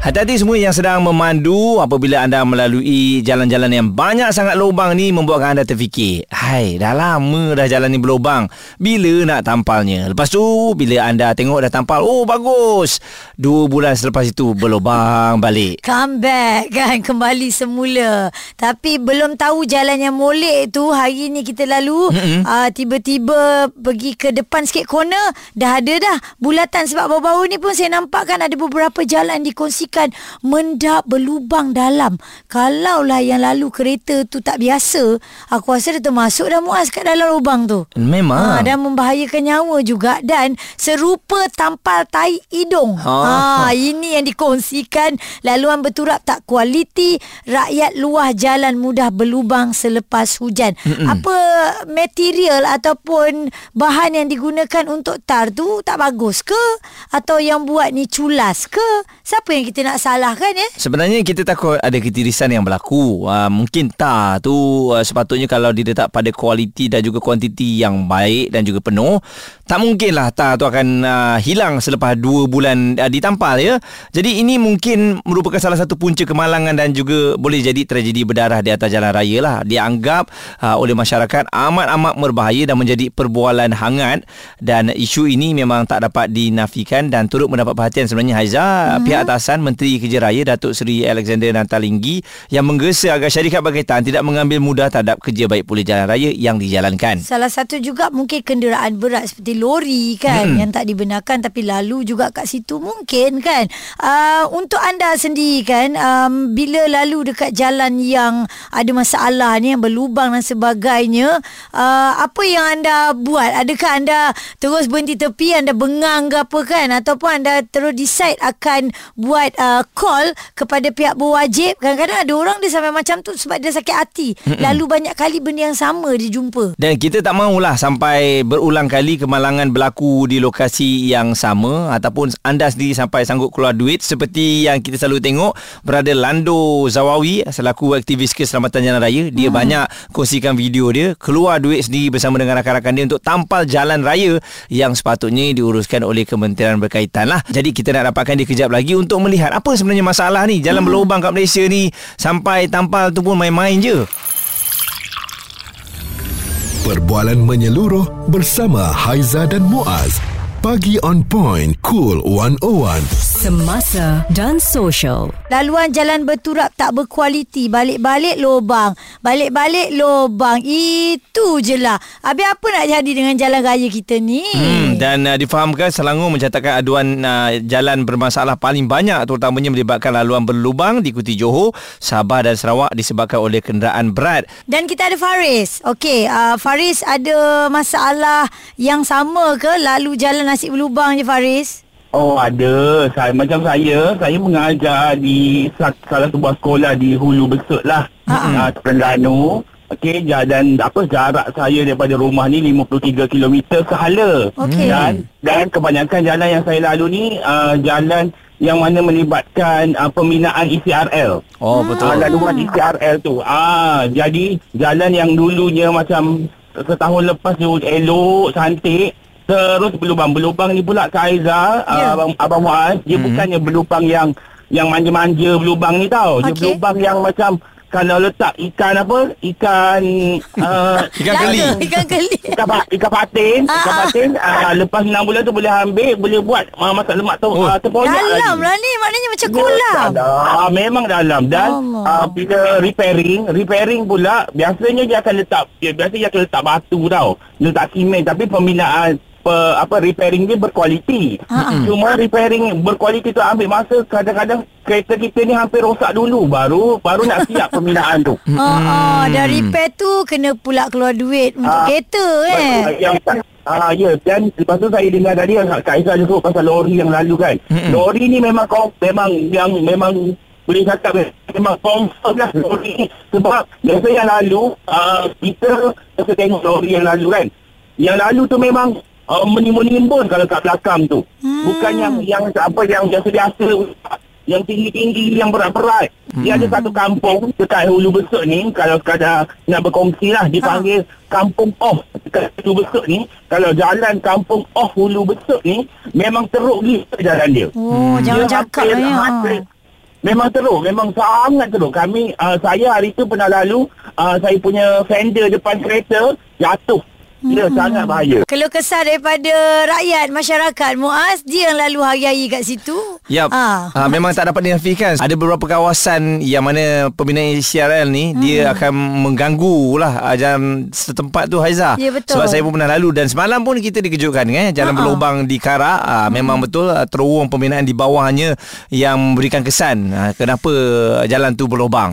Hati-hati semua yang sedang memandu apabila anda melalui jalan-jalan yang banyak sangat lubang ni membuatkan anda terfikir, hai dah lama dah jalan ni berlubang, bila nak tampalnya? Lepas tu bila anda tengok dah tampal, oh bagus. Dua bulan selepas itu berlubang balik. Come back kan Kembali semula Tapi belum tahu jalan yang molek tu Hari ni kita lalu uh, Tiba-tiba Pergi ke depan sikit corner Dah ada dah Bulatan Sebab baru-baru ni pun Saya nampak kan Ada beberapa jalan dikongsikan Mendap berlubang dalam Kalaulah yang lalu kereta tu tak biasa Aku rasa dia termasuk dah muas kat dalam lubang tu Memang. Ha, dan membahayakan nyawa juga dan serupa tampal tai hidung. Ha. Ha, ini yang dikongsikan laluan berturap tak kualiti, rakyat luah jalan mudah berlubang selepas hujan. Mm-mm. Apa material ataupun bahan yang digunakan untuk tar tu tak bagus ke atau yang buat ni culas ke? Siapa yang kita nak salahkan ya? Sebenarnya kita takut ada ketirisan yang berlaku. Uh, mungkin tak tu uh, sepatutnya kalau diletak pada kualiti dan juga kuantiti yang baik dan juga penuh, tak mungkinlah tar tu akan uh, hilang selepas dua bulan uh, ditampal ya. Jadi ini mungkin merupakan salah satu punca kemalangan dan juga boleh jadi tragedi berdarah di atas jalan raya lah. Dianggap uh, oleh masyarakat amat-amat berbahaya dan menjadi perbualan hangat dan isu ini memang tak dapat dinafikan dan turut mendapat perhatian sebenarnya Haiza hmm. pihak atasan Menteri Kerja Raya Datuk Seri Alexander Nantalinggi yang menggesa agar syarikat berkaitan tidak mengambil mudah terhadap kerja baik pulih jalan raya yang dijalankan. Salah satu juga mungkin kenderaan berat seperti lori kan hmm. yang tak dibenarkan tapi lalu juga kat situ mungkin kan. Uh, untuk anda sendiri kan um, bila lalu dekat jalan yang ada masalah ni yang berlubang dan sebagainya uh, apa yang anda buat? Adakah anda terus berhenti tepi anda bengang ke apa kan ataupun anda terus decide akan buat uh, call kepada pihak berwajib kadang-kadang ada orang dia sampai macam tu sebab dia sakit hati Mm-mm. lalu banyak kali benda yang sama dia jumpa Dan kita tak mahulah sampai berulang kali kemalangan berlaku di lokasi yang sama ataupun anda sendiri sampai sanggup keluar duit seperti yang kita selalu tengok berada Lando Zawawi selaku aktivis keselamatan jalan raya dia hmm. banyak kongsikan video dia keluar duit sendiri bersama dengan rakan-rakan dia untuk tampal jalan raya yang sepatutnya diuruskan oleh kementerian berkaitan lah. Jadi kita nak dapatkan dia kejap lagi untuk melihat apa sebenarnya masalah ni jalan hmm. berlubang kat Malaysia ni sampai tampal tu pun main-main je. Perbualan menyeluruh bersama Haiza dan Muaz. Pagi on point Cool 101. Semasa dan social. Laluan jalan berturap tak berkualiti. Balik-balik lubang. Balik-balik lubang. Itu je lah. Habis apa nak jadi dengan jalan raya kita ni? Hmm, dan uh, difahamkan Selangor mencatatkan aduan uh, jalan bermasalah paling banyak terutamanya melibatkan laluan berlubang diikuti Johor, Sabah dan Sarawak disebabkan oleh kenderaan berat. Dan kita ada Faris. Okey uh, Faris ada masalah yang sama ke Lalu jalan nasi berlubang je Faris Oh ada saya, Macam saya Saya mengajar di sa- Salah sebuah sekolah Di Hulu Besut lah uh, Terengganu Okey dan apa jarak saya daripada rumah ni 53 km sehala. Okey. Dan dan kebanyakan jalan yang saya lalu ni uh, jalan yang mana melibatkan uh, pembinaan ECRL. Oh betul. Ah, laluan ECRL tu. Ah, jadi jalan yang dulunya macam setahun lepas tu elok, cantik, terus berlubang. Berlubang ni pula Kak Aiza, Ya. yeah. abang abang Muaz, dia Mhm. bukannya berlubang yang yang manja-manja berlubang ni tau. Dia Okey. berlubang yang macam kalau letak ikan apa? Ikan uh, Ikan keli. Ikan keli Ikan, pa, ikan patin Ah, Ikan ah. patin uh, Lepas 6 bulan tu boleh ambil Boleh buat uh, Masak lemak tu Oh. uh, Terponyak Dalam lagi lah ni Maknanya macam kolam Dalam Memang dalam Dan Allah. uh, Bila repairing Repairing pula Biasanya dia akan letak dia, Biasanya dia akan letak batu tau Letak simen Tapi pembinaan pe, apa repairing dia berkualiti. Ha-ha. Cuma repairing berkualiti tu ambil masa kadang-kadang kereta kita ni hampir rosak dulu baru baru nak siap pembinaan tu. Oh, oh, dah repair tu kena pula keluar duit untuk Ah, kereta eh. Yang Ah ya dan lepas tu saya dengar tadi Kak Aizah juga pasal lori yang lalu kan. Mm-mm. Lori ni memang kau memang yang memang boleh cakap eh, memang confirm lah lori ni sebab biasa yang lalu uh, kita kita tengok lori yang lalu kan. Yang lalu tu memang uh, menimbun-nimbun kalau kat belakang tu. Hmm. Bukan yang yang apa yang biasa-biasa yang tinggi-tinggi yang berat-berat. Dia ada satu kampung dekat Hulu Besut ni kalau sekadar nak berkongsi lah dipanggil Kampung Oh dekat Hulu Besut ni kalau jalan Kampung Oh Hulu Besut ni memang teruk gila jalan dia. Oh, jangan Dia cakap hampir- lah ya. hampir- Memang teruk, memang sangat teruk. Kami, uh, saya hari tu pernah lalu, uh, saya punya fender depan kereta jatuh. Dia sangat bahaya. Kalau kesal daripada rakyat, masyarakat, Muaz, dia yang lalu hari-hari kat situ. Yap. Ah. Ha. memang tak dapat dinafikan. Ada beberapa kawasan yang mana pembinaan CRL ni hmm. dia akan mengganggu lah ah, jalan setempat tu Haiza. Ya, betul. Sebab saya pun pernah lalu dan semalam pun kita dikejutkan eh jalan Ha-ha. berlubang di Karak ah, memang betul ah, terowong pembinaan di bawahnya yang memberikan kesan ah, kenapa jalan tu berlubang.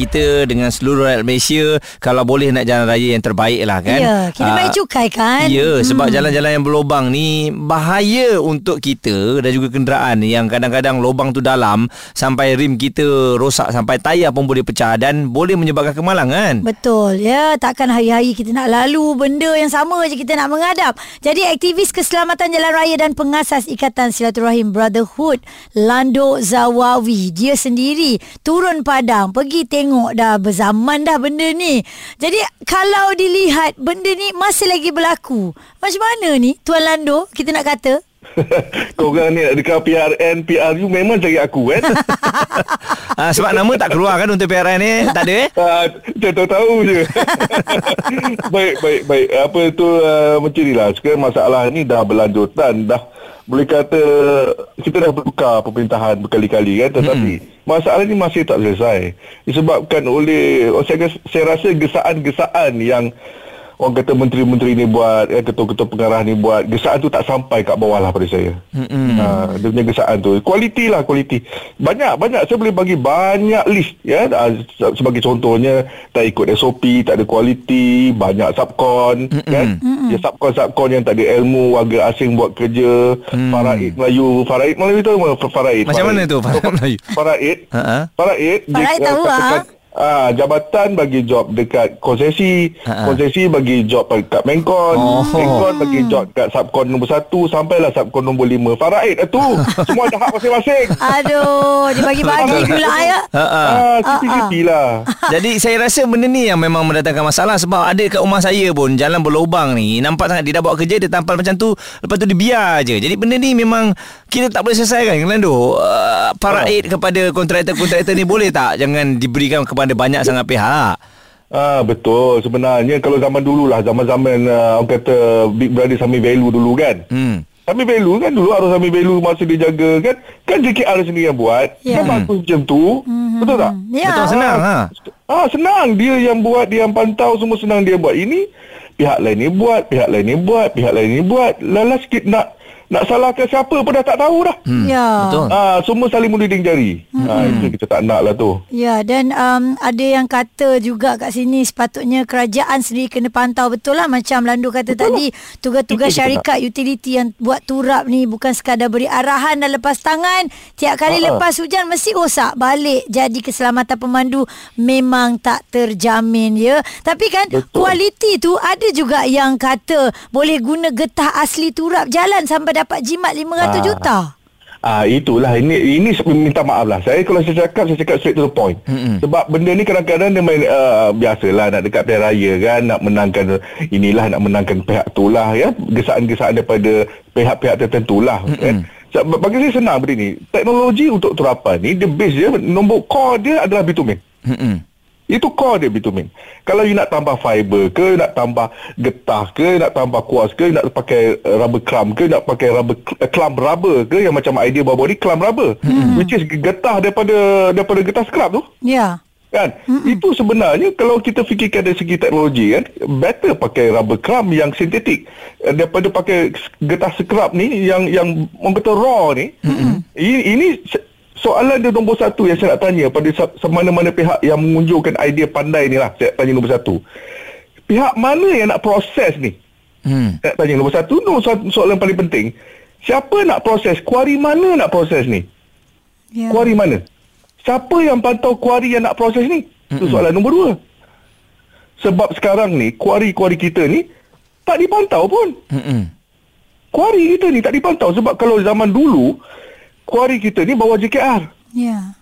Kita dengan seluruh rakyat Malaysia kalau boleh nak jalan raya yang terbaik lah kan. Ya, kita Ah, bayar cukai kan? Ya, sebab jalan-jalan yang berlubang ni bahaya untuk kita dan juga kenderaan yang kadang-kadang lubang tu dalam sampai rim kita rosak sampai tayar pun boleh pecah dan boleh menyebabkan kemalangan. Betul ya Takkan hari-hari kita nak lalu Benda yang sama je kita nak menghadap Jadi aktivis keselamatan jalan raya Dan pengasas Ikatan Silaturahim Brotherhood Lando Zawawi Dia sendiri Turun padang Pergi tengok dah Berzaman dah benda ni Jadi kalau dilihat Benda ni masih lagi berlaku Macam mana ni Tuan Lando Kita nak kata Korang ni dekat PRN, PRU memang cari aku kan. Ah, sebab nama tak keluar kan untuk PRN ni? Tak ada eh? Ah, Saya tahu-tahu je. baik, baik, baik. Apa tu uh, macam ni lah. Sekarang masalah ni dah berlanjutan. Dah boleh kata kita dah bertukar pemerintahan berkali-kali kan. Tetapi hmm. Masalah ni masih tak selesai. Disebabkan oleh, saya, saya rasa gesaan-gesaan yang orang kata menteri-menteri ni buat, eh, ketua-ketua pengarah ni buat, gesaan tu tak sampai kat bawah lah pada saya. Hmm. Ha, dia punya gesaan tu. Kualiti lah, kualiti. Banyak, banyak. Saya boleh bagi banyak list. ya se- Sebagai contohnya, tak ikut SOP, tak ada kualiti, banyak subkon, kan? Ya, subkon-subkon yang tak ada ilmu, warga asing buat kerja, faraid Melayu. Faraid Melayu tu? Faraid. Macam mana tu Faraid. Faraid Melayu? Faraid. Ha-ha. Faraid. dia, Faraid uh, tahu, katakan, Ah, jabatan bagi job dekat konsesi, Ha-ha. konsesi bagi job dekat Mengkon, Oh. Mengkon bagi job dekat Subkon nombor 1 sampailah Subkon nombor 5. Faraid lah tu. Semua ada hak masing-masing. Aduh Dia bagi-bagi pula ya Ha-ha. Ah, siti-siti lah. Jadi saya rasa benda ni yang memang mendatangkan masalah sebab ada kat rumah saya pun jalan berlubang ni nampak sangat dia dah buat kerja dia tampal macam tu lepas tu dia biar je. Jadi benda ni memang kita tak boleh selesaikan Lando. Uh, paraid kepada kontraktor-kontraktor ni boleh tak jangan diberikan kepada banyak sangat pihak. Ah betul sebenarnya kalau zaman dulu lah zaman-zaman uh, orang kata Big Brother Sami Value dulu kan. Hmm. Sami Value kan dulu harus Sami Value masa dia jaga kan. Kan JKR sendiri yang buat. Ya. Kan bagus macam tu. Betul tak? Ya Betul senang ha. Ah senang dia yang buat dia yang pantau semua senang dia buat ini pihak lain ni buat pihak lain ni buat pihak lain ni buat lala sikit nak nak salahkan siapa pun dah tak tahu dah. Hmm. Ya Betul. Ah semua saling menuding jari. Ah itu kita tak nak lah tu. Ya dan um, ada yang kata juga kat sini sepatutnya kerajaan sendiri kena pantau betul lah macam Landu kata betul tadi tugas-tugas Itu kita syarikat utility yang buat turap ni bukan sekadar beri arahan dan lepas tangan tiap kali Ha-ha. lepas hujan mesti rosak balik jadi keselamatan pemandu memang tak terjamin ya tapi kan Betul. kualiti tu ada juga yang kata boleh guna getah asli turap jalan sampai dapat jimat 500 Ah. juta Ah itulah ini ini minta maaf lah. Saya kalau saya cakap saya cakap straight to the point. Mm-mm. Sebab benda ni kadang-kadang dia main uh, biasalah nak dekat pilihan raya kan nak menangkan inilah nak menangkan pihak tu lah ya. Gesaan-gesaan daripada pihak-pihak tertentu lah kan. Sebab bagi saya senang benda ni. Teknologi untuk turapan ni the base dia nombor core dia adalah bitumen. Hmm. Itu core dia bitumen. Kalau you nak tambah fiber ke, nak tambah getah ke, nak tambah kuas ke, nak pakai rubber clamp ke, nak pakai rubber clamp rubber ke yang macam idea bawa ni clamp rubber. Hmm. Which is getah daripada daripada getah scrap tu. ya Kan? Mm-mm. Itu sebenarnya kalau kita fikirkan dari segi teknologi kan, better pakai rubber clamp yang sintetik uh, daripada pakai getah scrap ni yang yang orang kata raw ni. Mm-mm. Ini, ini soalan dia nombor satu yang saya nak tanya pada semana-mana pihak yang mengunjurkan idea pandai ni lah. Saya tanya nombor satu. Pihak mana yang nak proses ni? Hmm. Saya nak tanya nombor satu, nombor satu soalan paling penting. Siapa nak proses? Kuari mana nak proses ni? Ya. Kuari mana? Siapa yang pantau kuari yang nak proses ni? Itu soalan nombor dua. Sebab sekarang ni, kuari-kuari kita ni tak dipantau pun. Mm-mm. Kuari kita ni tak dipantau. Sebab kalau zaman dulu, kuari kita ni bawa JKR. Ya.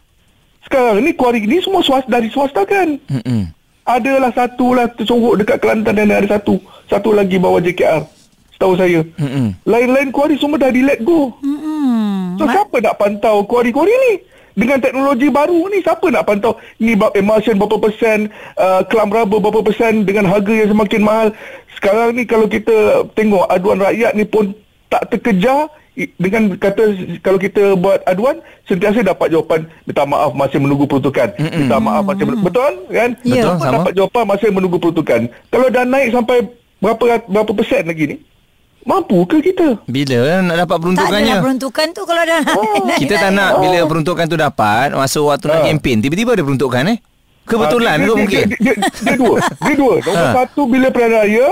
Sekarang ni kuari ni semua swasta, dari swasta kan. Mm-mm. Adalah satu lah tersorok dekat Kelantan dan ada satu. Satu lagi bawa JKR. Setahu saya. Mm-mm. Lain-lain kuari semua dah di let go. Hmm. So siapa nak pantau kuari-kuari ni? Dengan teknologi baru ni siapa nak pantau ni bab emulsion berapa persen, uh, clam rubber berapa persen dengan harga yang semakin mahal. Sekarang ni kalau kita tengok aduan rakyat ni pun tak terkejar dengan kata kalau kita buat aduan sentiasa dapat jawapan minta maaf masih menunggu peruntukan minta maaf masih menunggu betul kan Ya. Betul, sama. dapat jawapan masih menunggu peruntukan kalau dah naik sampai berapa berapa persen lagi ni mampu ke kita Bila nak dapat Tak peruntukannya? adalah peruntukan tu kalau dah naik, naik, Kita tak nak bila peruntukan tu dapat Masa waktu nak Ah. kempen Tiba-tiba ada peruntukan eh Kebetulan Ah, ke mungkin Dia, dia, dia, dia dua. Dia dua. Nombor Ha. satu bila pilihan raya.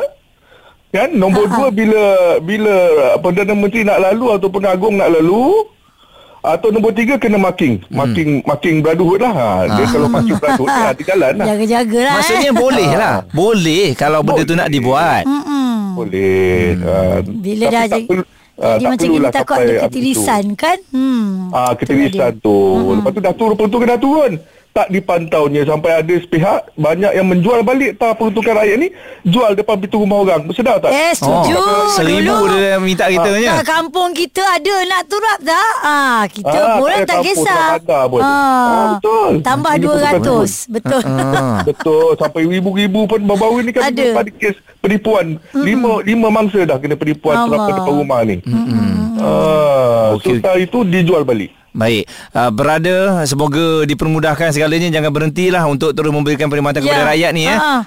Kan? Nombor dua bila bila uh, Perdana Menteri nak lalu ataupun Agung nak lalu. Atau nombor tiga kena marking. Marking marking brotherhood lah. Ha. Dia kalau marking brotherhood ni hati jalan lah. Jaga-jaga lah Maksudnya eh. boleh lah Boleh Kalau benda tu nak dibuat Mm-mm. Boleh. Ha. Bila Tapi dah tak jadi, perlu- ah, jadi tak macam ini takut ada tu. ketirisan kan? Hmm. Ah, ketirisan tu. Lepas tu dah turun peruntukan dah turun. Tak dipantaunya sampai ada sepihak banyak yang menjual balik tak peruntukan rakyat ni jual depan pintu rumah orang. Bersedar tak? Eh, setuju. Oh, Seribu dulu. dia minta kita punya Tak, kampung kita ada nak turap tak? Ah, kita Ah, pun tak tak kisah. pun. Ah, betul. Tambah bukan 200. Betul. ah. Betul sampai ribu-ribu pun baru-baru ni kan Ada. pada kes penipuan. Lima lima mangsa dah kena penipuan Allah. terapkan depan rumah ni. Ah, Okey. okay. so itu dijual balik. Baik uh, Berada Semoga dipermudahkan segalanya Jangan berhentilah Untuk terus memberikan perkhidmatan Ya. kepada rakyat ni ya. Ah,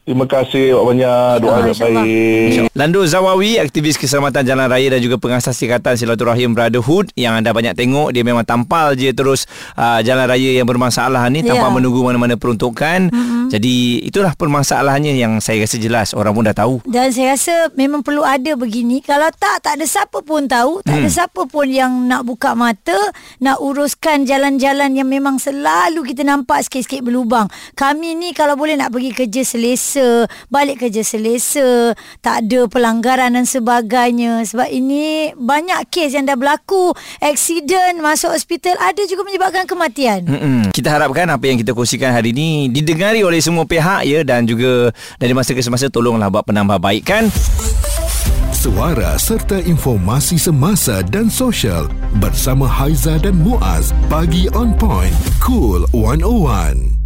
Terima kasih banyak doa yang baik. Lando Zawawi, aktivis keselamatan jalan raya dan juga pengasas Ikatan Silaturahim Brotherhood yang anda banyak tengok dia memang tampal je terus uh, jalan raya yang bermasalah ni tanpa Ya. menunggu mana-mana peruntukan. Mm-hmm. Jadi itulah permasalahannya yang saya rasa jelas orang pun dah tahu. Dan saya rasa memang perlu ada begini. Kalau tak, tak ada siapa pun tahu. Tak Hmm. ada siapa pun yang nak buka mata. Nak uruskan jalan-jalan yang memang selalu kita nampak sikit-sikit berlubang. Kami ni kalau boleh nak pergi kerja selesa. Balik kerja selesa. Tak ada pelanggaran dan sebagainya. Sebab ini banyak kes yang dah berlaku. Aksiden, masuk hospital. Ada juga menyebabkan kematian. Mm-mm. Kita harapkan apa yang kita kongsikan hari ini didengari oleh semua pihak ya dan juga dari masa ke semasa tolonglah buat penambahbaikan. Suara serta informasi semasa dan sosial bersama Haiza dan Muaz. Pagi on point. Cool 101.